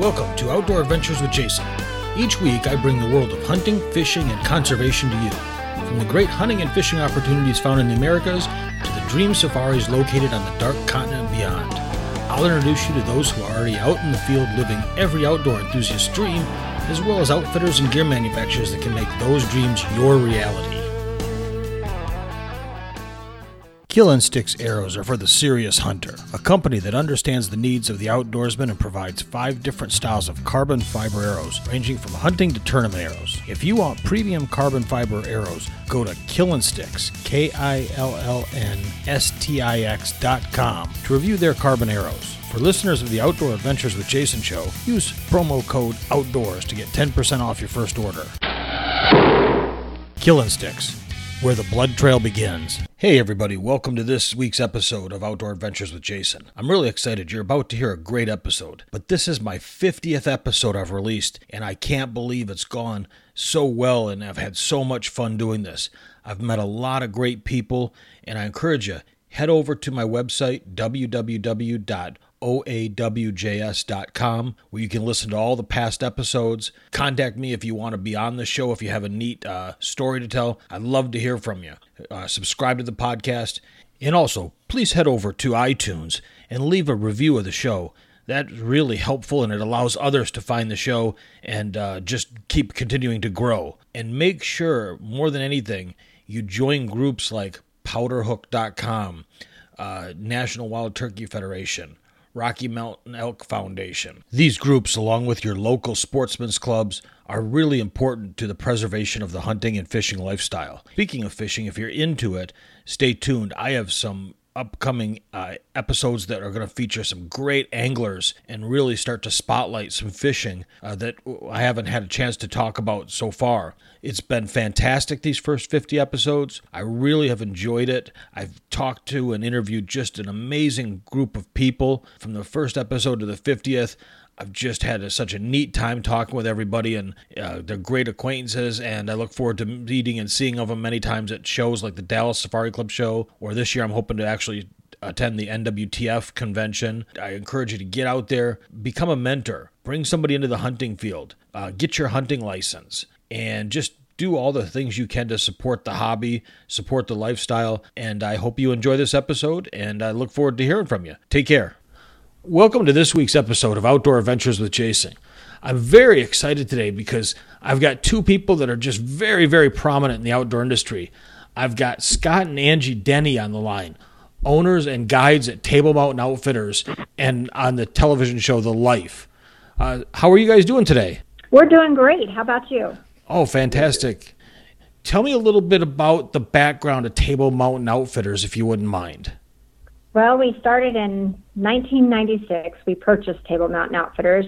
Welcome to Outdoor Adventures with Jason. Each week, I bring the world of hunting, fishing, and conservation to you. From the great hunting and fishing opportunities found in the Americas to the dream safaris located on the dark continent beyond. I'll introduce you to those who are already out in the field living every outdoor enthusiast's dream, as well as outfitters and gear manufacturers that can make those dreams your reality. Kill Instincts arrows are for the serious hunter, a company that understands the needs of the outdoorsman and provides five different styles of carbon fiber arrows, ranging from hunting to tournament arrows. If you want premium carbon fiber arrows, go to Killinstix, K I L L N S T I X dot com to review their carbon arrows. For listeners of the Outdoor Adventures with Jason show, use promo code OUTDOORS to get 10% off your first order. Killinstix, where the blood trail begins. Hey, everybody, welcome to this week's episode of Outdoor Adventures with Jason. I'm really excited. You're about to hear a great episode, but this is my 50th episode I've released, and I can't believe it's gone so well, and I've had so much fun doing this. I've met a lot of great people, and I encourage you head over to my website www.oawjs.com where you can listen to all the past episodes. Contact me if you want to be on the show if you have a neat uh, story to tell. I'd love to hear from you. Uh, subscribe to the podcast. And also please head over to itunes and leave a review of the show. That's really helpful and it allows others to find the show and uh, just keep continuing to grow. And make sure more than anything you join groups like powderhook.com, uh, National Wild Turkey Federation, Rocky Mountain Elk Foundation. These groups, along with your local sportsmen's clubs, are really important to the preservation of the hunting and fishing lifestyle. Speaking of fishing, if you're into it, stay tuned. I have some upcoming uh, episodes that are going to feature some great anglers and really start to spotlight some fishing uh, that I haven't had a chance to talk about so far. It's been fantastic these first 50 episodes. I really have enjoyed it. I've talked to and interviewed just an amazing group of people from the first episode to the 50th. I've just had a, such a neat time talking with everybody, and uh, they're great acquaintances. And I look forward to meeting and seeing of them many times at shows like the Dallas Safari Club show, or this year I'm hoping to actually attend the NWTF convention. I encourage you to get out there, become a mentor, bring somebody into the hunting field, uh, get your hunting license, and just do all the things you can to support the hobby, support the lifestyle. And I hope you enjoy this episode, and I look forward to hearing from you. Take care. Welcome to this week's episode of Outdoor Adventures with Jason. I'm very excited today because I've got two people that are just very, very prominent in the outdoor industry. I've got Scott and Angie Denny on the line, owners and guides at Table Mountain Outfitters and on the television show The Life. Uh, how are you guys doing today? We're doing great. How about you? Oh, fantastic. Tell me a little bit about the background of Table Mountain Outfitters, if you wouldn't mind. Well, we started in 1996. We purchased Table Mountain Outfitters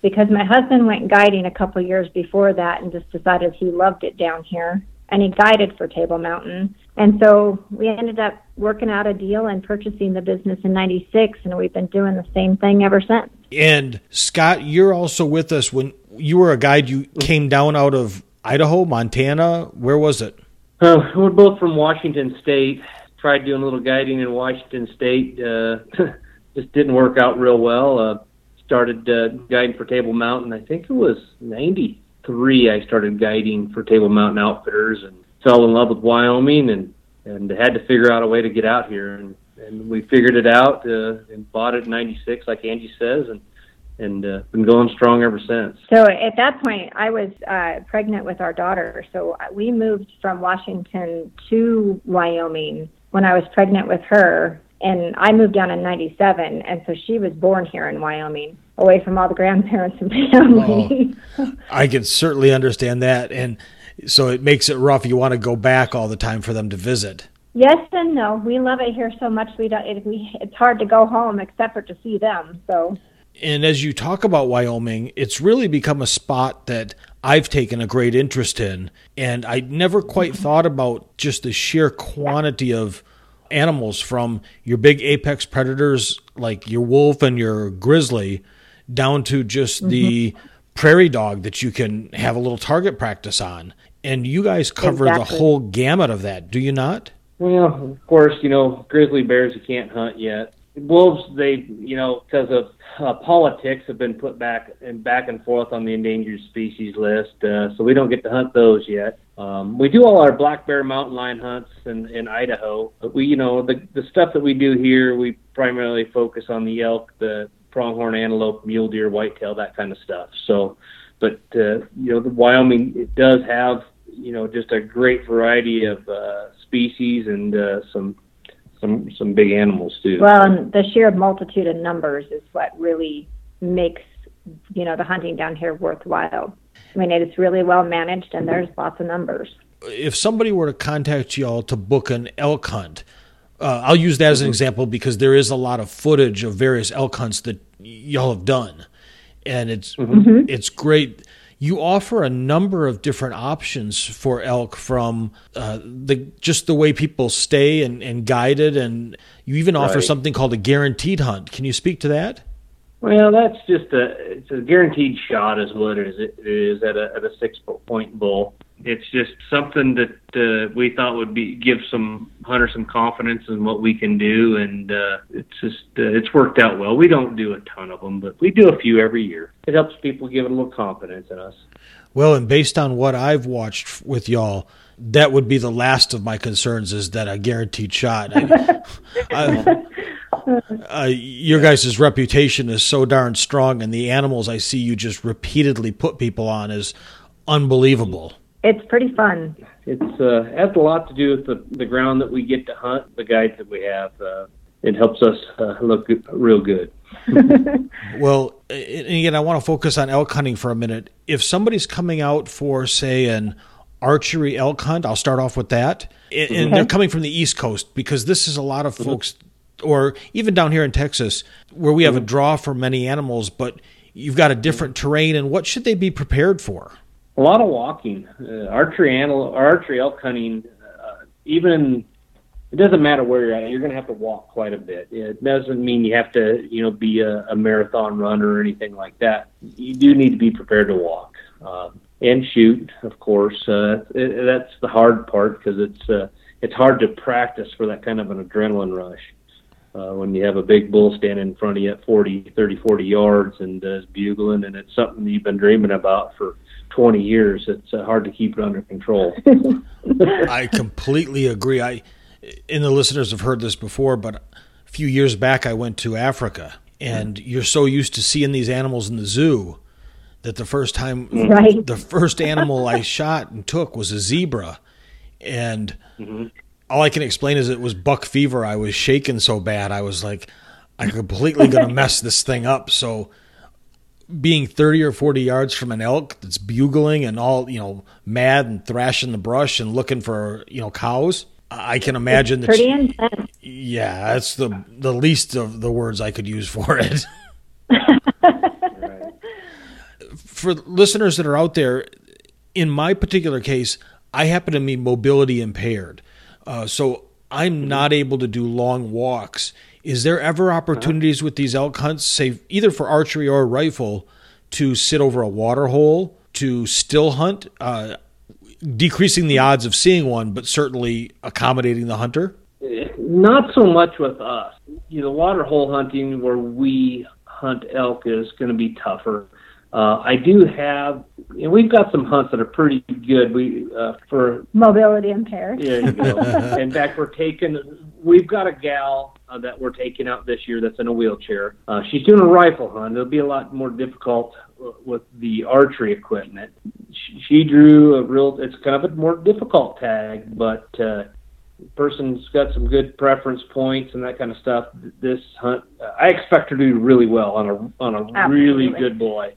because my husband went guiding a couple years before that and just decided he loved it down here. And he guided for Table Mountain. And so we ended up working out a deal and purchasing the business in 96, and we've been doing the same thing ever since. And Scott, you're also with us when you were a guide. You came down out of Idaho, Montana. Where was it? Uh, we're both from Washington State, tried doing a little guiding in Washington State. Uh, just didn't work out real well. Uh, started uh, guiding for Table Mountain. I think it was '93. I started guiding for Table Mountain Outfitters and fell in love with Wyoming and and had to figure out a way to get out here. And and we figured it out uh, and bought it in '96, like Angie says, and and uh, been going strong ever since. So at that point, I was uh, pregnant with our daughter. So we moved from Washington to Wyoming when I was pregnant with her. And I moved down in 97. And so she was born here in Wyoming, away from all the grandparents and family. Oh, I can certainly understand that. And so it makes it rough. You want to go back all the time for them to visit. Yes and no. We love it here so much. We don't. It, we, it's hard to go home except for to see them. So and as you talk about Wyoming, it's really become a spot that I've taken a great interest in. And I never quite thought about just the sheer quantity of animals from your big apex predators like your wolf and your grizzly down to just mm-hmm. the prairie dog that you can have a little target practice on. And you guys cover exactly. the whole gamut of that, do you not? Well, of course, you know, grizzly bears you can't hunt yet wolves, they you know because of uh, politics, have been put back and back and forth on the endangered species list, uh, so we don't get to hunt those yet. Um, we do all our black bear mountain lion hunts in, in Idaho. But we, you know, the the stuff that we do here, we primarily focus on the elk, the pronghorn antelope, mule deer, whitetail, that kind of stuff. So, but uh, you know, the Wyoming it does have you know just a great variety of uh, species and uh, some some some big animals too. Well, and the sheer multitude of numbers is what really makes you know the hunting down here worthwhile. I mean, it's really well managed, and there's lots of numbers. If somebody were to contact y'all to book an elk hunt, uh, I'll use that as an example because there is a lot of footage of various elk hunts that y'all have done, and it's mm-hmm. it's great you offer a number of different options for elk from uh, the just the way people stay and, and guided, and you even offer right. something called a guaranteed hunt. Can you speak to that? Well, that's just a it's a guaranteed shot, is what it is. It is at a at a six point bull. It's just something that uh, we thought would be give some hunters some confidence in what we can do, and uh, it's just uh, it's worked out well. We don't do a ton of them, but we do a few every year. It helps people give a little confidence in us. Well, and based on what I've watched with y'all, that would be the last of my concerns. Is that a guaranteed shot? I, I, uh, your guys' reputation is so darn strong, and the animals I see you just repeatedly put people on is unbelievable. It's pretty fun. It's uh, has a lot to do with the the ground that we get to hunt, the guides that we have. Uh, it helps us uh, look real good. well, again, I want to focus on elk hunting for a minute. If somebody's coming out for, say, an archery elk hunt, I'll start off with that, and, okay. they're coming from the East Coast because this is a lot of mm-hmm. folks or even down here in Texas, where we have a draw for many animals, but you've got a different terrain, and what should they be prepared for? A lot of walking, uh, archery, animal, archery elk hunting. Uh, even it doesn't matter where you're at; you're going to have to walk quite a bit. It doesn't mean you have to, you know, be a, a marathon runner or anything like that. You do need to be prepared to walk uh, and shoot, of course. Uh, it, that's the hard part because it's uh, it's hard to practice for that kind of an adrenaline rush uh, when you have a big bull standing in front of you at 40, 30, 40 yards and uh, is bugling, and it's something you've been dreaming about for 20 years. It's uh, hard to keep it under control. I completely agree. I, and the listeners have heard this before, but a few years back I went to Africa, and you're so used to seeing these animals in the zoo that the first time, right. the first animal I shot and took was a zebra, and. Mm-hmm all I can explain is it was buck fever. I was shaking so bad. I was like, I'm completely going to mess this thing up. So being 30 or 40 yards from an elk that's bugling and all, you know, mad and thrashing the brush and looking for, you know, cows, I can imagine that. Pretty intense. Yeah, that's the the least of the words I could use for it. For listeners that are out there, in my particular case, I happen to be mobility impaired. Uh, so I'm not able to do long walks. Is there ever opportunities with these elk hunts, say either for archery or rifle, to sit over a water hole to still hunt, uh, decreasing the odds of seeing one, but certainly accommodating the hunter? Not so much with us. You know, water hole hunting where we hunt elk is going to be tougher. Uh, I do have, and we've got some hunts that are pretty good. We uh, for mobility impaired. Yeah, you know, in fact, we're taking. We've got a gal uh, that we're taking out this year that's in a wheelchair. Uh, she's doing a rifle hunt. It'll be a lot more difficult uh, with the archery equipment. She, she drew a real. It's kind of a more difficult tag, but uh, person's got some good preference points and that kind of stuff. This hunt, I expect her to do really well on a on a Absolutely. really good boy.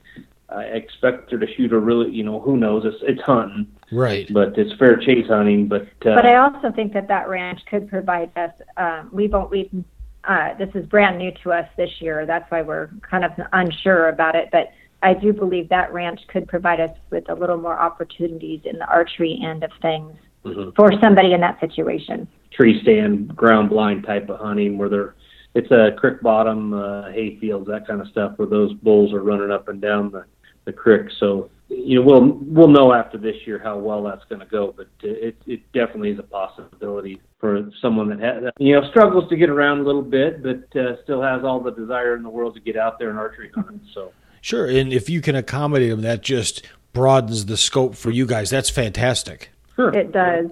I expect her to shoot a really, you know, who knows? It's it's hunting, right? But it's fair chase hunting. But uh, but I also think that that ranch could provide us. Um, we've we've uh, this is brand new to us this year. That's why we're kind of unsure about it. But I do believe that ranch could provide us with a little more opportunities in the archery end of things mm-hmm. for somebody in that situation. Tree stand, ground blind type of hunting where they're it's a creek bottom, uh, hay fields, that kind of stuff, where those bulls are running up and down the the creek. So you know, we'll we'll know after this year how well that's going to go. But it it definitely is a possibility for someone that has, you know struggles to get around a little bit, but uh, still has all the desire in the world to get out there and archery hunt. So sure, and if you can accommodate them, that just broadens the scope for you guys. That's fantastic. Sure. It does.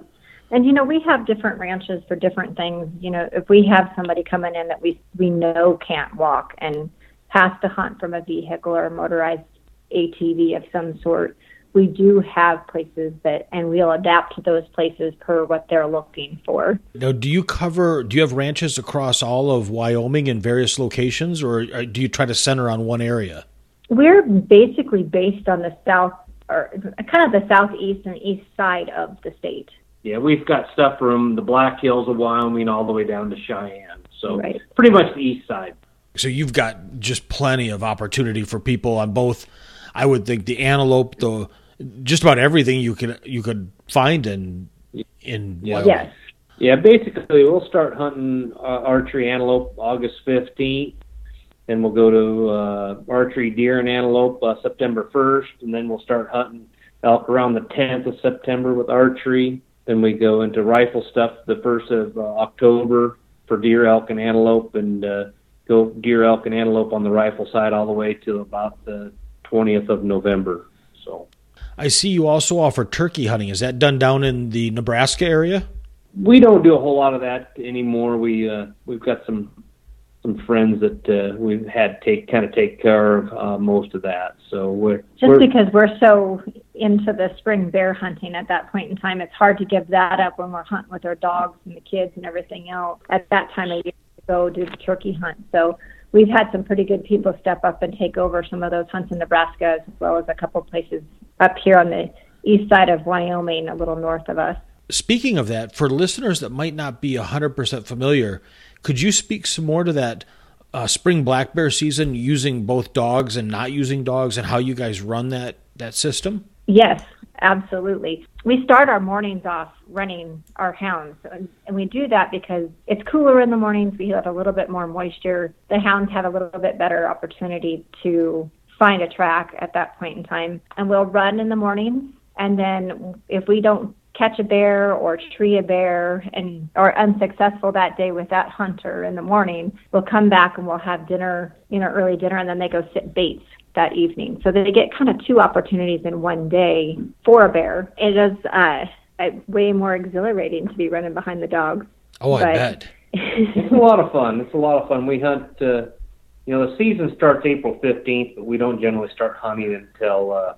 And you know, we have different ranches for different things. You know, if we have somebody coming in that we we know can't walk and has to hunt from a vehicle or a motorized ATV of some sort, we do have places that, and we'll adapt to those places per what they're looking for. Now, do you cover, do you have ranches across all of Wyoming in various locations, or uh, do you try to center on one area? We're basically based on the south, or kind of the southeast and east side of the state. Yeah, we've got stuff from the Black Hills of Wyoming all the way down to Cheyenne. So right. pretty much the east side. So you've got just plenty of opportunity for people on both I would think the antelope, the just about everything you could you could find in in yeah. Yes. Yeah, basically we'll start hunting uh, archery antelope August fifteenth, then we'll go to uh, archery deer and antelope uh, September first, and then we'll start hunting elk around the tenth of September with archery. Then we go into rifle stuff the first of uh, October for deer, elk, and antelope, and uh, go deer, elk, and antelope on the rifle side all the way to about the 20th of November. So I see you also offer turkey hunting. Is that done down in the Nebraska area? We don't do a whole lot of that anymore. We uh, we've got some some friends that uh, we've had take kind of take care of uh, most of that. So we're just we're, because we're so into the spring bear hunting at that point in time, it's hard to give that up when we're hunting with our dogs and the kids and everything else at that time of year to go do the turkey hunt. So we've had some pretty good people step up and take over some of those hunts in Nebraska, as well as a couple places up here on the east side of Wyoming, a little north of us. Speaking of that, for listeners that might not be 100% familiar, could you speak some more to that uh, spring black bear season using both dogs and not using dogs and how you guys run that, that system? Yes, absolutely. We start our mornings off running our hounds, and we do that because it's cooler in the mornings. We have a little bit more moisture. The hounds have a little bit better opportunity to find a track at that point in time, and we'll run in the mornings. And then if we don't catch a bear or tree a bear and are unsuccessful that day with that hunter in the morning, we'll come back and we'll have dinner, you know, early dinner, and then they go sit baits that evening. So they get kind of two opportunities in one day for a bear. It is uh, way more exhilarating to be running behind the dogs. Oh, I bet. it's a lot of fun. It's a lot of fun. We hunt. Uh, you know, the season starts April fifteenth, but we don't generally start hunting until uh,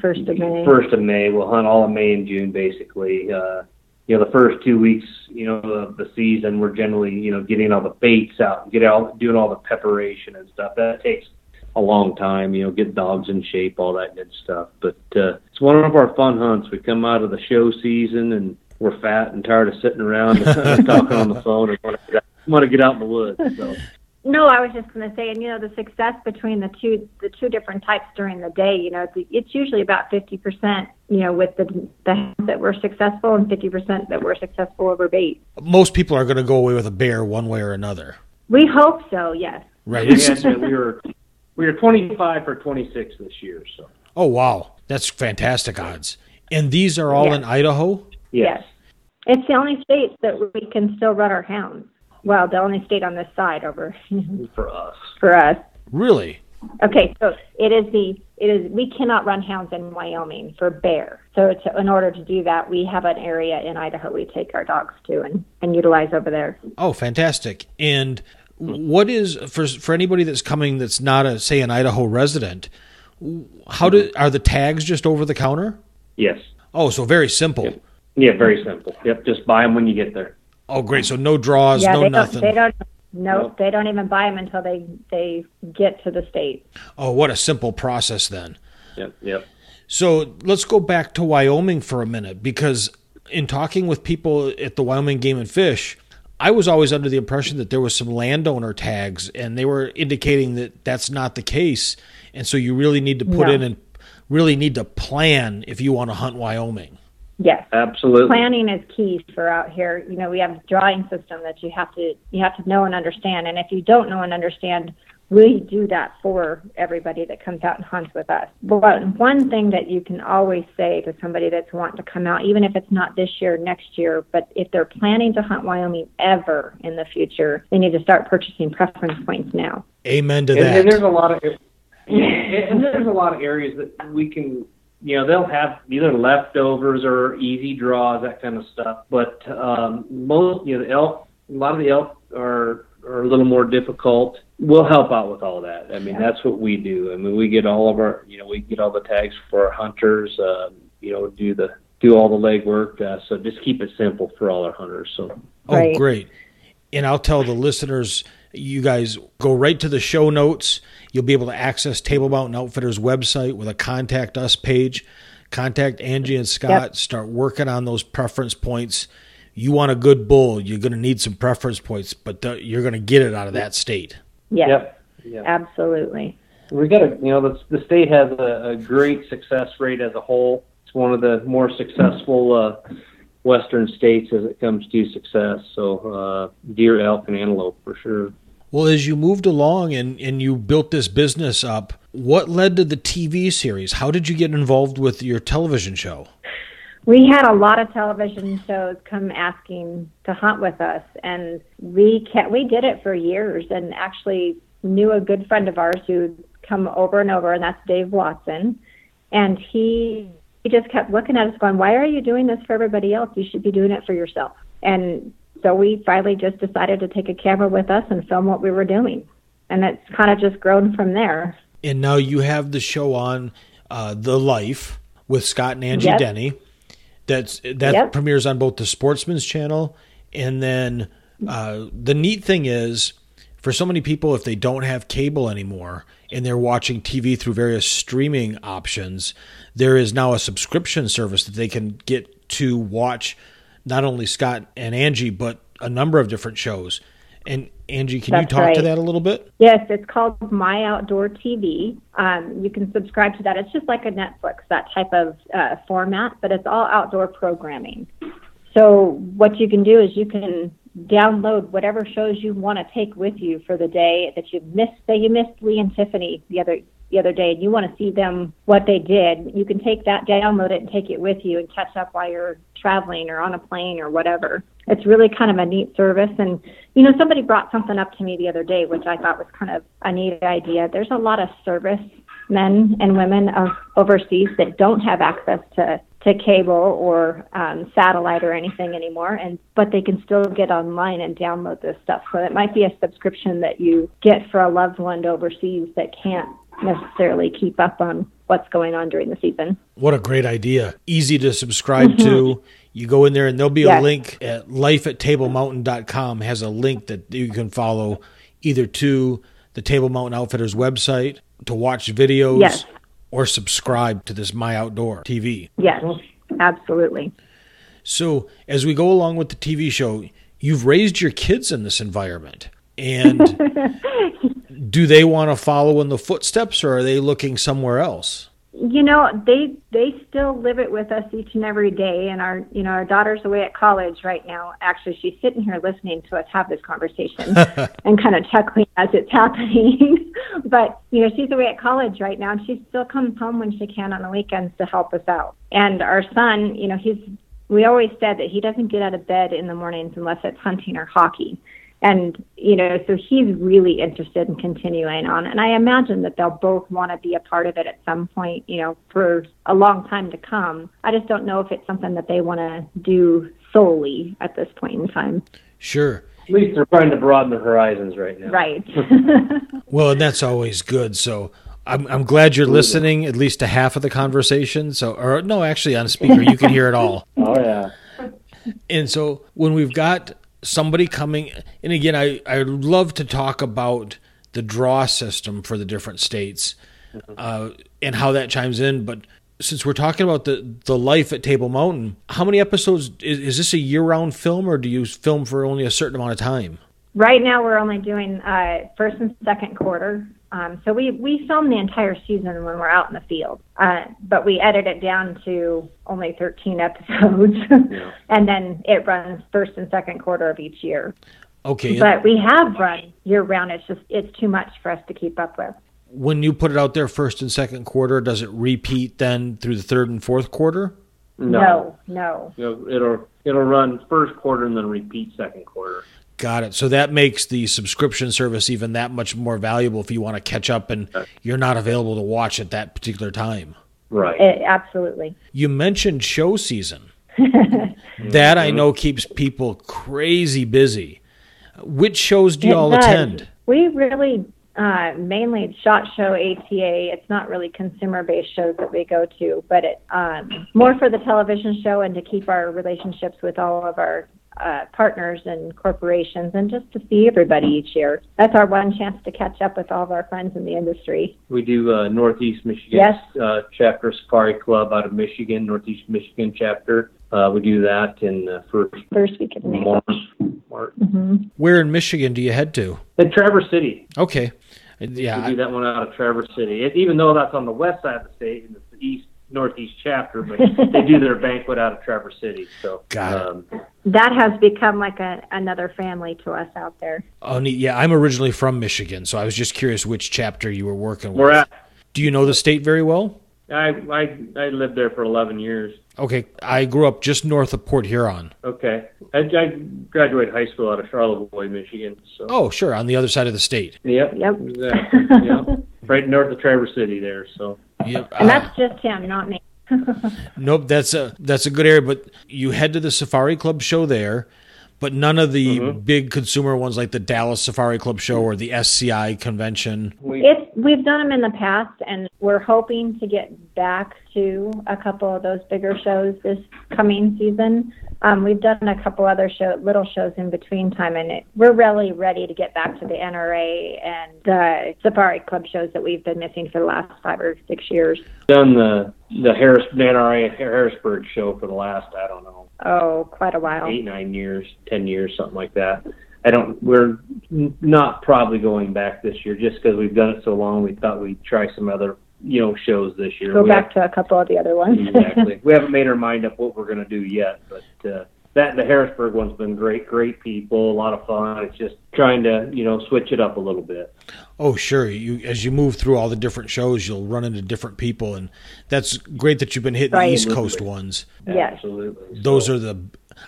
first of May. First of May. We'll hunt all of May and June, basically. Uh, you know, the first two weeks, you know, of the season, we're generally, you know, getting all the baits out, get out, doing all the preparation and stuff. That takes a long time, you know, get dogs in shape, all that good stuff. But uh, it's one of our fun hunts. We come out of the show season and we're fat and tired of sitting around talking on the phone and want to, want to get out in the woods. So. No, I was just going to say, and you know, the success between the two the two different types during the day, you know, it's usually about fifty percent, you know, with the the that were successful and fifty percent that were successful over bait. Most people are going to go away with a bear one way or another. We hope so. Yes. Right. yes, we were we were 25 for 26 this year. So. Oh wow, that's fantastic odds. And these are all in Idaho. Yes. yes. It's the only state that we can still run our hounds. Well, they only stayed on this side over for us. For us. Really? Okay, so it is the it is we cannot run hounds in Wyoming for bear. So to, in order to do that, we have an area in Idaho we take our dogs to and, and utilize over there. Oh, fantastic! And what is for for anybody that's coming that's not a say an Idaho resident? How do are the tags just over the counter? Yes. Oh, so very simple. Yep. Yeah, very simple. Yep, just buy them when you get there. Oh, great! So no draws, yeah, no they nothing. Don't, they don't. No, nope. they don't even buy them until they they get to the state. Oh, what a simple process then. Yep. Yep. So let's go back to Wyoming for a minute because in talking with people at the Wyoming Game and Fish, I was always under the impression that there was some landowner tags, and they were indicating that that's not the case. And so you really need to put no. in and really need to plan if you want to hunt Wyoming. Yes, absolutely. Planning is key for out here. You know, we have a drawing system that you have to you have to know and understand. And if you don't know and understand we do that for everybody that comes out and hunts with us. But one thing that you can always say to somebody that's wanting to come out, even if it's not this year, next year, but if they're planning to hunt Wyoming ever in the future, they need to start purchasing preference points now. Amen to and, that. and there's a lot of and there's a lot of areas that we can you know they'll have either leftovers or easy draws that kind of stuff but um most you know the elk a lot of the elk are are a little more difficult we'll help out with all that i mean that's what we do i mean we get all of our you know we get all the tags for our hunters uh, you know do the do all the legwork uh, so just keep it simple for all our hunters so oh, Right. great. And I'll tell the listeners, you guys go right to the show notes. You'll be able to access Table Mountain Outfitters website with a contact us page. Contact Angie and Scott. Yep. Start working on those preference points. You want a good bull, you're going to need some preference points, but the, you're going to get it out of that state. Yes, yep yep absolutely. we got a you know the, the state has a, a great success rate as a whole it's one of the more successful uh western states as it comes to success so uh deer elk and antelope for sure Well, as you moved along and, and you built this business up, what led to the TV series? How did you get involved with your television show? We had a lot of television shows come asking to hunt with us, and we kept, we did it for years, and actually knew a good friend of ours who'd come over and over, and that's Dave Watson, and he he just kept looking at us, going, "Why are you doing this for everybody else? You should be doing it for yourself." And so we finally just decided to take a camera with us and film what we were doing, and it's kind of just grown from there. And now you have the show on uh, The Life with Scott and Angie Yep. Denny. That's that Yep. premieres on both the Sportsman's Channel and then uh, the neat thing is for so many people if they don't have cable anymore and they're watching TV through various streaming options, there is now a subscription service that they can get to watch not only Scott and Angie but a number of different shows. And Angie, can you That's talk to that a little bit? Yes, it's called My Outdoor TV. Um, you can subscribe to that. It's just like a Netflix, that type of uh, format, but it's all outdoor programming. So what you can do is you can download whatever shows you want to take with you for the day that you missed. Say you missed Lee and Tiffany the other the other day, and you want to see them what they did. You can take that, download it, and take it with you, and catch up while you're traveling or on a plane or whatever. It's really kind of a neat service. And you know, somebody brought something up to me the other day, which I thought was kind of a neat idea. There's a lot of service men and women of overseas that don't have access to to cable or um, satellite or anything anymore, and but they can still get online and download this stuff. So it might be a subscription that you get for a loved one overseas that can't necessarily keep up on what's going on during the season. What a great idea. Easy to subscribe to. Mm-hmm. You go in there and there'll be a link at life at tablemountain.com has a link that you can follow either to the Table Mountain Outfitters website to watch videos Yes. or subscribe to this My Outdoor TV. Yes, absolutely. So, as we go along with the TV show, you've raised your kids in this environment. And do they want to follow in the footsteps or are they looking somewhere else? You know, they they still live it with us each and every day. And our you know our daughter's away at college right now. Actually, she's sitting here listening to us have this conversation and kind of chuckling as it's happening. but you know, she's away at college right now, and she still comes home when she can on the weekends to help us out. And our son, you know, he's we always said that he doesn't get out of bed in the mornings unless it's hunting or hockey. And, you know, so he's really interested in continuing on. And I imagine that they'll both want to be a part of it at some point, you know, for a long time to come. I just don't know if it's something that they want to do solely at this point in time. Sure. At least they're trying to broaden their horizons right now. Right. Well, and that's always good. So I'm, I'm glad you're listening at least to half of the conversation. So, or no, actually on speaker, you can hear it all. Oh yeah. And so when we've got somebody coming, and again, I, I love to talk about the draw system for the different states uh, and how that chimes in. But since we're talking about the, the life at Table Mountain, how many episodes is, is this a year round film or do you film for only a certain amount of time? right now, we're only doing uh, first and second quarter. Um, so we, we film the entire season when we're out in the field, uh, but we edit it down to only 13 episodes, and then it runs first and second quarter of each year. Okay. But we have run year round. It's just it's too much for us to keep up with. when you put it out there first and second quarter, does it repeat then through the third and fourth quarter? No, no. You know, it'll it'll run first quarter and then repeat second quarter. Got it. So that makes the subscription service even that much more valuable if you want to catch up and you're not available to watch at that particular time. Right. It, absolutely. You mentioned show season. that I know keeps people crazy busy. Which shows do you It all does. attend? We really uh, mainly shot show ATA. It's not really consumer based shows that we go to, but it um, more for the television show and to keep our relationships with all of our uh, partners and corporations, and just to see everybody each year. That's our one chance to catch up with all of our friends in the industry. We do uh, Northeast Michigan Yes. uh, chapter Safari Club out of Michigan, Northeast Michigan chapter. Uh, we do that in the first First week of May. March. March. hmm Where in Michigan do you head to? And Traverse City. Okay. We Yeah. do that one out of Traverse City. It, even though that's on the west side of the state and it's the east northeast chapter, but they do their banquet out of Traverse City. So Got um, That has become like a, another family to us out there. Oh, neat. yeah. I'm originally from Michigan, so I was just curious which chapter you were working with. we're at. Do you know the state very well? I, I I lived there for 11 years. Okay, I grew up just north of Port Huron. Okay, I, I graduated high school out of Charlevoix, Michigan. So Oh, sure, on the other side of the state. yep, Yep. exactly. yep. right north of Traverse City there. So Yep. And uh, that's just him, not me. nope, that's a that's a good area. But you head to the Safari Club show there, but none of the Mm-hmm. big consumer ones like the Dallas Safari Club show or the SCI convention. It's we've done them in the past, and we're hoping to get back to a couple of those bigger shows this coming season. Um, we've done a couple other show, little shows in between time, and it, we're really ready to get back to the NRA and the Safari Club shows that we've been missing for the last five or six years. done the the Harris the NRA Harrisburg show for the last I don't know Oh, quite a while. eight nine years, ten years, something like that. I don't. We're not probably going back this year just because we've done it so long. We thought we'd try some other you know shows this year. Go We back to a couple of the other ones. exactly. we haven't made our mind up what we're going to do yet, but uh, that the Harrisburg one's been great. Great people, a lot of fun. It's just trying to you know switch it up a little bit. Oh, sure. You as you move through all the different shows, you'll run into different people, and that's great that you've been hitting Right. the East Coast ones. Yes. Absolutely. Those So, are the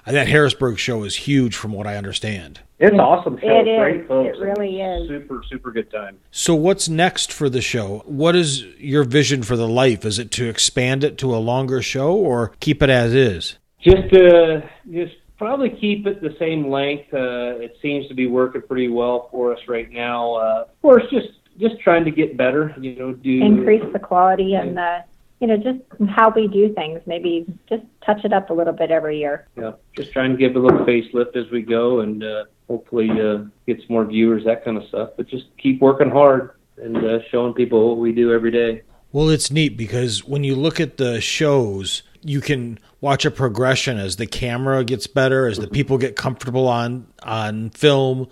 that Harrisburg show is huge, from what I understand. it's an awesome show. It is. Great folks. It really is. Super super good time. So, what's next for the show? What is your vision for the life? Is it to expand it to a longer show or keep it as is? Just uh, just probably keep it the same length. Uh, it seems to be working pretty well for us right now. Uh, of course, just just trying to get better. You know, do increase the quality and the you know just how we do things maybe just touch it up a little bit every year Yeah, just trying to give a little facelift as we go, and uh, hopefully uh, get some more viewers, that kind of stuff. But just keep working hard and uh, showing people what we do every day. Well, it's neat because when you look at the shows, you can watch a progression as the camera gets better, as the people get comfortable on on film.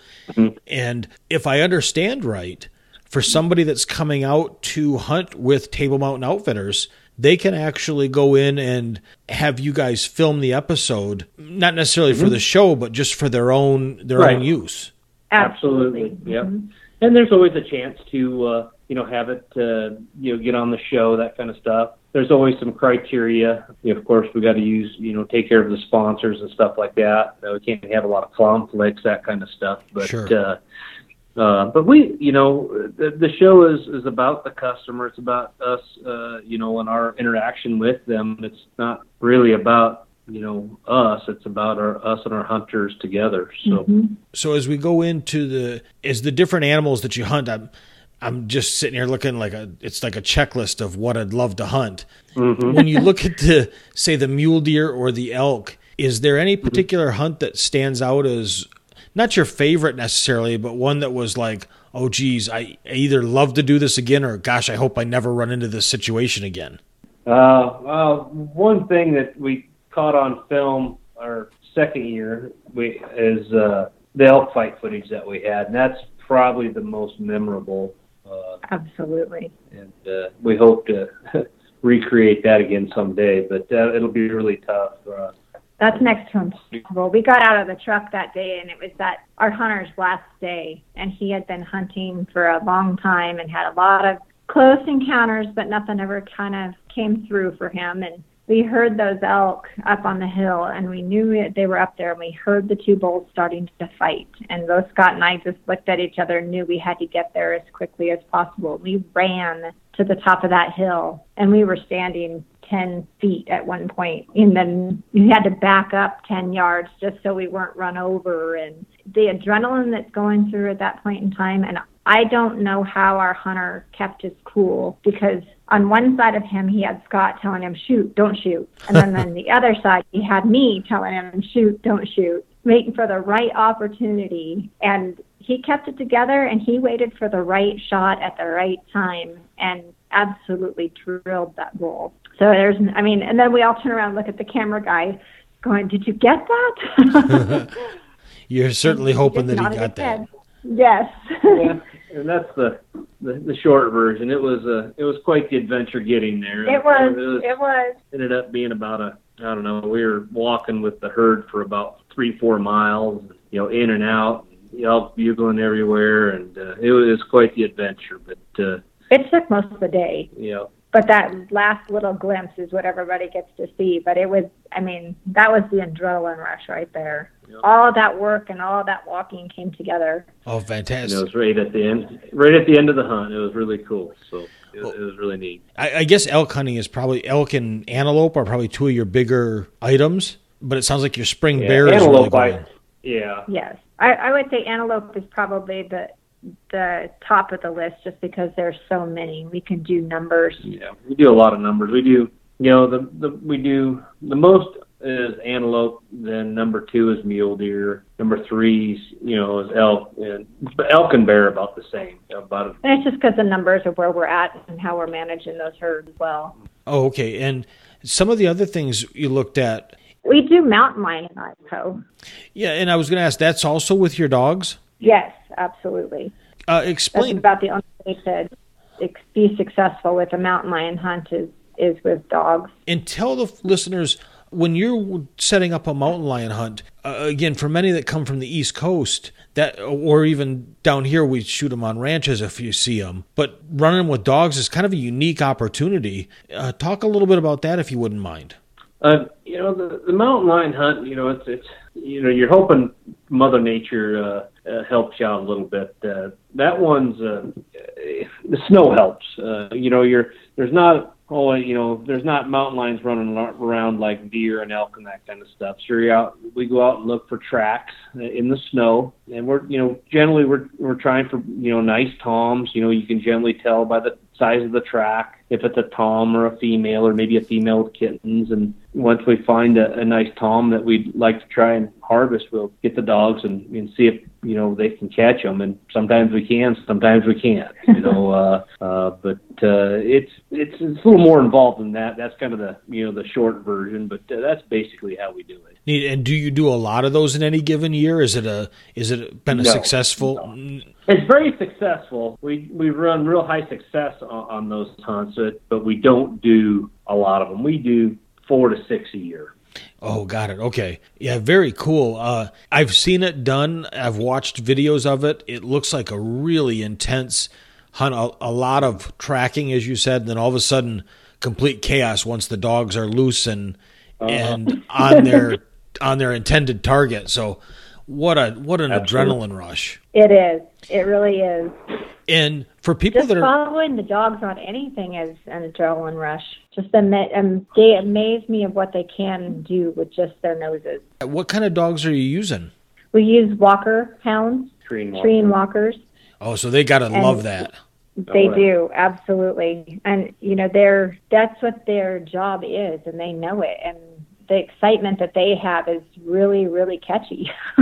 And if I understand right, for somebody that's coming out to hunt with Table Mountain Outfitters, they can actually go in and have you guys film the episode, not necessarily for the show, but just for their own their Right. own use. Absolutely. Yep. And there's always a chance to uh, you know have it uh, you know get on the show that kind of stuff. There's always some criteria. You know, of course, we got to use you know take care of the sponsors and stuff like that. Uh, we can't have a lot of conflicts, that kind of stuff. But Sure. uh, uh, but we, you know, the, the show is is about the customer. It's about us, uh, you know, and our interaction with them. It's not really about you know us. It's about our us and our hunters together. So. So as we go into the is the different animals that you hunt, I'm I'm just sitting here looking like a it's like a checklist of what I'd love to hunt. When you look at the say the mule deer or the elk, is there any particular hunt that stands out as not your favorite necessarily, but one that was like, oh geez, I either love to do this again or gosh, I hope I never run into this situation again. Uh, well, one thing that we caught on film our second year we is uh, the elk fight footage that we had, and that's probably the most memorable. Uh, absolutely and uh, we hope to recreate that again someday, but uh, it'll be really tough. For uh, That's next to impossible. We got out of the truck that day, and it was that our hunter's last day, and he had been hunting for a long time and had a lot of close encounters, but nothing ever kind of came through for him. And we heard those elk up on the hill, and we knew it, they were up there, and we heard the two bulls starting to fight. And both Scott and I just looked at each other and knew we had to get there as quickly as possible. We ran to the top of that hill, and we were standing 10 feet at one point and then we had to back up 10 yards just so we weren't run over. And the adrenaline that's going through at that point in time and I don't know how our hunter kept his cool because on one side of him he had Scott telling him shoot, don't shoot. And then on the other side he had me telling him shoot, don't shoot, waiting for the right opportunity. And he kept it together and he waited for the right shot at the right time. And absolutely drilled that bull. So there's, I mean, and then we all turn around and look at the camera guy going, Did you get that? You're certainly hoping that he got that. Yes. yeah, and that's the, the the short version. It was uh, it was quite the adventure getting there. It was. It was. It was. Ended up being about a I don't know. We were walking with the herd for about three four miles. You know, in and out, elk bugling everywhere, and uh, it was quite the adventure. But uh, it took most of the day. Yeah but that last little glimpse is what everybody gets to see. But it was, I mean, that was the adrenaline rush right there. Yep. All that work and all that walking came together. Oh, fantastic! And it was right at the end, right at the end of the hunt. It was really cool. So it, well, it was really neat. I, I, guess elk hunting is probably elk and antelope are probably two of your bigger items. But it sounds like your spring yeah, bear is really going. Yeah. Yes, I, I would say antelope is probably the the top of the list just because there's so many. We can do numbers. Yeah, we do a lot of numbers. We do, you know, the the we do the most is antelope. Then number two is mule deer. Number three, you know, is elk. And elk and bear about the same. About. A, and it's just because the numbers are where we're at and how we're managing those herds as well. Oh, okay. And some of the other things you looked at. We do mountain lion in Idaho. Yeah, and I was going to ask, that's also with your dogs. Yes, absolutely. Uh, explain That's about the only way to be successful with a mountain lion hunt is is with dogs. And tell the listeners when you're setting up a mountain lion hunt. Uh, again, for many that come from the East Coast, that or even down here, we shoot them on ranches if you see them. But running them with dogs is kind of a unique opportunity. Uh, talk a little bit about that, if you wouldn't mind. Uh, you know, the, the mountain lion hunt. You know, it's it's you know, you're hoping Mother Nature uh, helps you out a little bit. Uh, that one's uh, the snow helps. Uh, you know, you're there's not oh you know there's not mountain lions running around like deer and elk and that kind of stuff. So you're out. We go out and look for tracks in the snow, and we're you know generally we're we're trying for you know nice toms. You know, you can generally tell by the size of the track if it's a tom or a female or maybe a female with kittens. And once we find a, a nice tom that we'd like to try and harvest we'll get the dogs and, and see if you know they can catch them and sometimes we can sometimes we can't you know uh uh but uh it's it's it's a little more involved than that. That's kind of the you know the short version but uh, that's basically how we do it. And do you do a lot of those in any given year? Is it a is it been a no, successful no. It's very successful. We we run real high success on, on those hunts, but we don't do a lot of them. We do four to six a year. Oh, got it. Okay. Yeah, very cool. Uh, I've seen it done. I've watched videos of it. It looks like a really intense hunt, a, a lot of tracking, as you said, and then all of a sudden, complete chaos once the dogs are loose and uh-huh. and on their on their intended target. So, what a what an Absolutely. adrenaline rush! It is. It really is. And for people just that are following the dogs on anything is an adrenaline rush. Just ama- um, they amaze me of what they can do with just their noses. What kind of dogs are you using? We use walker hounds, Treeing, Treeing walkers. Oh, so they got to love that. They do absolutely, and you know they're that's what their job is, and they know it, and the excitement that they have is really really catchy.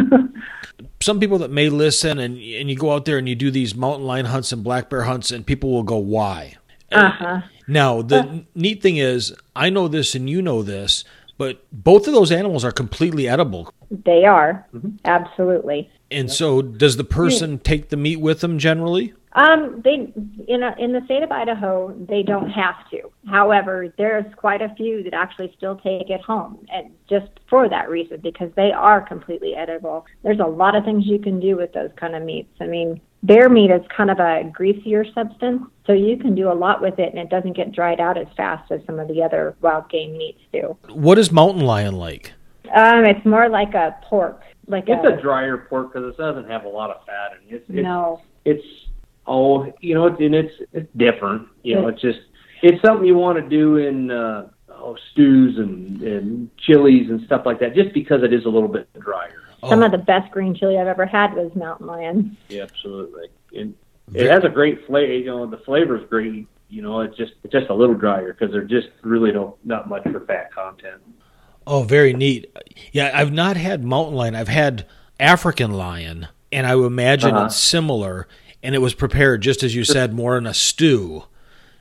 Some people that may listen and and you go out there and you do these mountain lion hunts and black bear hunts and people will go why? Uh-huh. Now the uh, neat thing is I know this and you know this, but both of those animals are completely edible. They are. Mm-hmm. Absolutely. And so does the person take the meat with them generally? Um, they in a, in the state of Idaho, they don't have to. However, there's quite a few that actually still take it home, and just for that reason, because they are completely edible. There's a lot of things you can do with those kind of meats. I mean, bear meat is kind of a greasier substance, so you can do a lot with it, and it doesn't get dried out as fast as some of the other wild game meats do. What is mountain lion like? Um, it's more like a pork, like It's a, a drier pork because it doesn't have a lot of fat in it. It's, it's, no. it's oh, you know, it's, and it's it's different. You know, it's just it's something you want to do in uh, oh, stews and and chilies and stuff like that, just because it is a little bit drier. Some Oh. of the best green chili I've ever had was mountain lion. Yeah, absolutely. And it has a great flavor. You know, the flavor's great. You know, it's just it's just a little drier because they're just really don't not much for fat content. Oh, very neat. Yeah, I've not had mountain lion. I've had African lion, and I would imagine Uh-huh. it's similar. And it was prepared just as you said, more in a stew.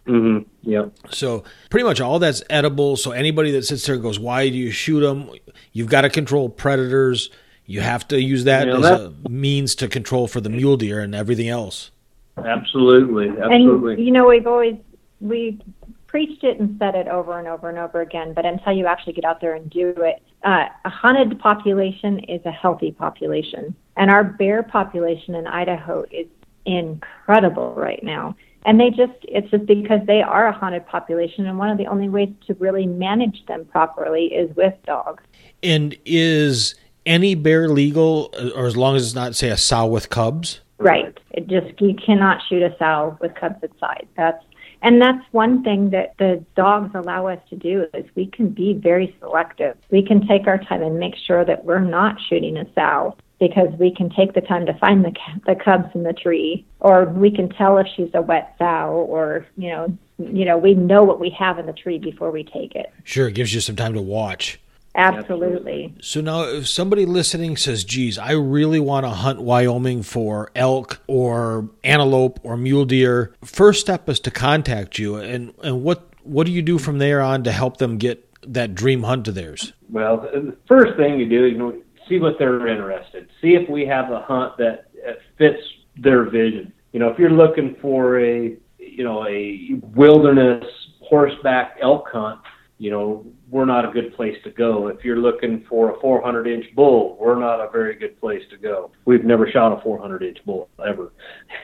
Mm-hmm. Yep. So pretty much all that's edible. So anybody that sits there and goes, "Why do you shoot them?" You've got to control predators. You have to use that Yeah, as a means to control for the mule deer and everything else. Absolutely. Absolutely. And you know, we've always we preached it and said it over and over and over again, but until you actually get out there and do it, uh, a hunted population is a healthy population, and our bear population in Idaho is incredible right now. And they just, it's just because they are a haunted population, and one of the only ways to really manage them properly is with dogs. And is any bear legal, or as long as it's not, say, a sow with cubs? Right. It just you cannot shoot a sow with cubs inside. That's and that's one thing that the dogs allow us to do is we can be very selective. We can take our time and make sure that we're not shooting a sow because we can take the time to find the the cubs in the tree, or we can tell if she's a wet sow, or you know, you know, we know what we have in the tree before we take it. Sure, it gives you some time to watch. Absolutely. So now, if somebody listening says, "Geez, I really want to hunt Wyoming for elk or antelope or mule deer," first step is to contact you. And and what what do you do from there on to help them get that dream hunt of theirs? Well, the first thing you do you know, see what they're interested. See if we have a hunt that uh, fits their vision. You know, if you're looking for a you know a wilderness horseback elk hunt, you know we're not a good place to go. If you're looking for a 400 inch bull, we're not a very good place to go. We've never shot a 400 inch bull ever.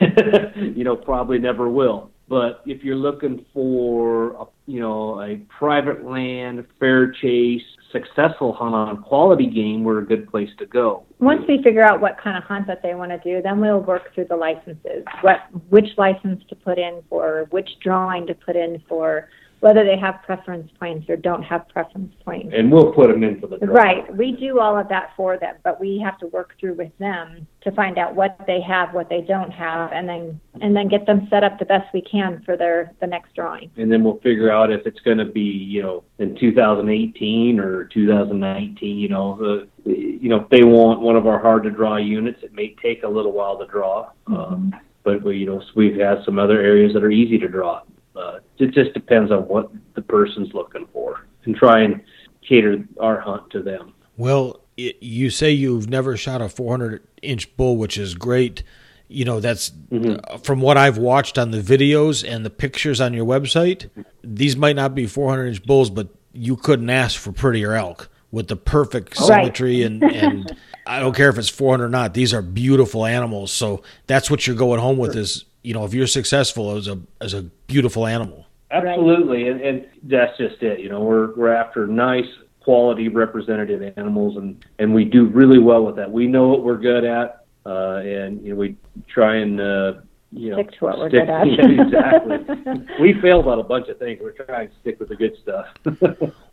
you know, probably never will. But if you're looking for, a, you know, a private land, fair chase, successful hunt on quality game, we're a good place to go. once we figure out what kind of hunt that they want to do, then we'll work through the licenses. What which license to put in for, which drawing to put in for, whether they have preference points or don't have preference points. And we'll put them in for the draw. Right. We do all of that for them, but we have to work through with them to find out what they have, what they don't have, and then and then get them set up the best we can for their the next drawing. And then we'll figure out if it's going to be, you know, in 2018 or 2019. You know, the, you know, if they want one of our hard to draw units, it may take a little while to draw. Um, but we, you know, we've had some other areas that are easy to draw. Uh, it just depends on what the person's looking for, and try and cater our hunt to them. Well, y you say you've never shot a 400 inch bull, which is great. You know, that's uh, from what I've watched on the videos and the pictures on your website. These might not be 400 inch bulls, but you couldn't ask for prettier elk with the perfect Right. symmetry and and I don't care if it's 400 or not. These are beautiful animals. So that's what you're going home with is you know if you're successful as a as a beautiful animal. Absolutely, and, and that's just it. You know, we're we're after nice quality representative animals, and and we do really well with that. We know what we're good at, uh, and you know we try and uh, you know Stick to what we're stick- good at. yeah, exactly. we failed on a bunch of things. We're trying to stick with the good stuff.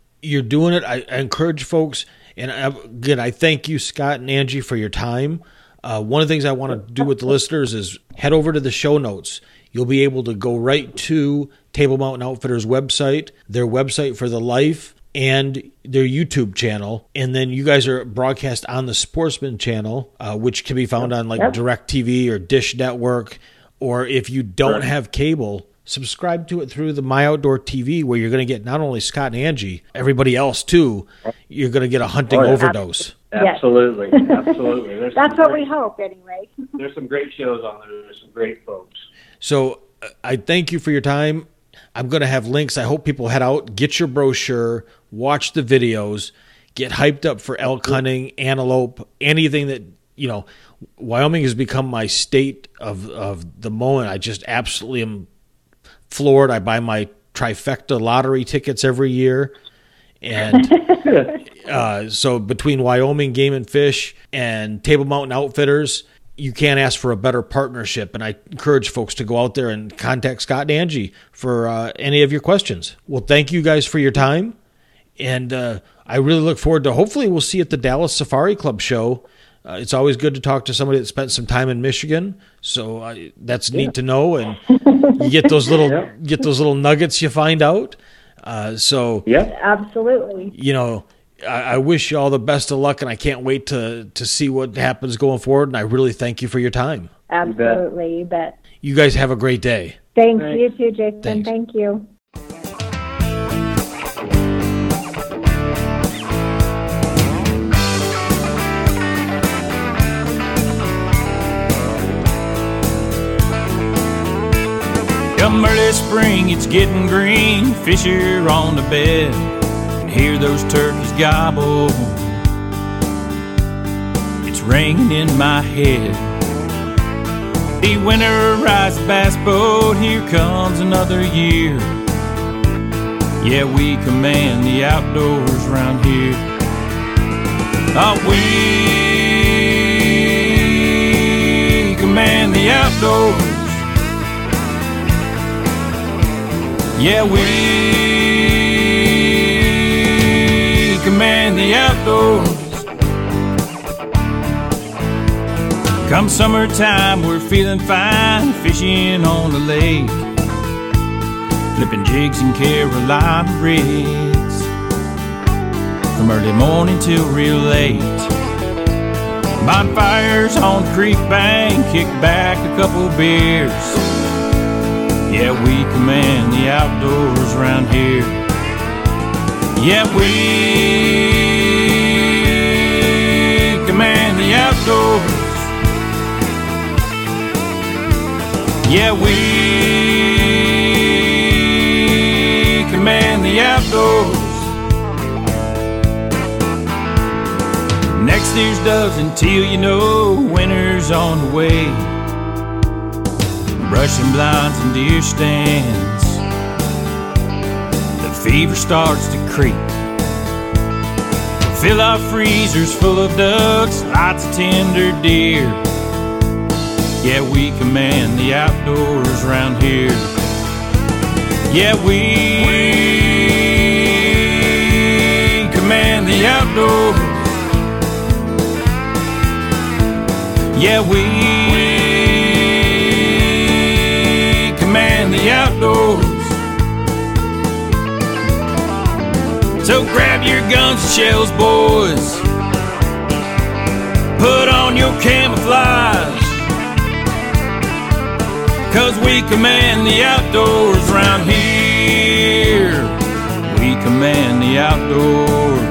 you're doing it. I, I encourage folks, and I, again, I thank you, Scott and Angie, for your time. Uh, one of the things I want to do with the listeners is head over to the show notes. You'll be able to go right to Table Mountain Outfitters website, their website for the life, and their YouTube channel. And then you guys are broadcast on the Sportsman channel, uh, which can be found on like Yep. DirecTV or Dish Network. Or if you don't Right. have cable, subscribe to it through the My Outdoor TV, where you're going to get not only Scott and Angie, everybody else too. You're going to get a hunting Oh, yeah. overdose. Yes. Absolutely, absolutely. There's That's what great- we hope, anyway. There's some great shows on there. There's some great folks. So uh, I thank you for your time. I'm going to have links. I hope people head out, get your brochure, watch the videos, get hyped up for elk hunting, antelope, anything that, you know, Wyoming has become my state of, of the moment. I just absolutely am floored. I buy my trifecta lottery tickets every year. And uh, so between Wyoming Game and Fish and Table Mountain Outfitters, you can't ask for a better partnership. And I encourage folks to go out there and contact Scott and Angie for uh, any of your questions. Well, thank you guys for your time. And uh, I really look forward to hopefully we'll see you at the Dallas Safari Club show. Uh, it's always good to talk to somebody that spent some time in Michigan, so uh, that's yeah. neat to know. And you get those little yeah. get those little nuggets you find out. Uh, so yeah, absolutely. You know, I, I, wish you all the best of luck, and I can't wait to to see what happens going forward. And I really thank you for your time. Absolutely, you bet. You guys have a great day. Thanks, Thanks. you too, Jason. Thanks. Thank you. Come early spring, it's getting green. Fish are on the bed and hear those turkeys gobble. It's ringing in my head. The winterized bass boat, here comes another year. Yeah, we command the outdoors around here. Oh, we command the outdoors. Yeah, we command the outdoors. Come summertime, we're feeling fine, fishing on the lake, flipping jigs in Carolina rigs, from early morning till real late. Bonfires on the creek bank, kick back a couple beers. Yeah, we command the outdoors around here. Yeah, we command the outdoors. Yeah, we command the outdoors. Next year's doves until you know winter's on the way. Brushing blinds and deer stands The fever starts to creep. Fill our freezers full of ducks, lots of tender deer. Yeah, we command the outdoors around here. Yeah, we, command the outdoors. Yeah, we So grab your guns and shells, boys. Put on your camouflage. Cause we command the outdoors here. We command the outdoors.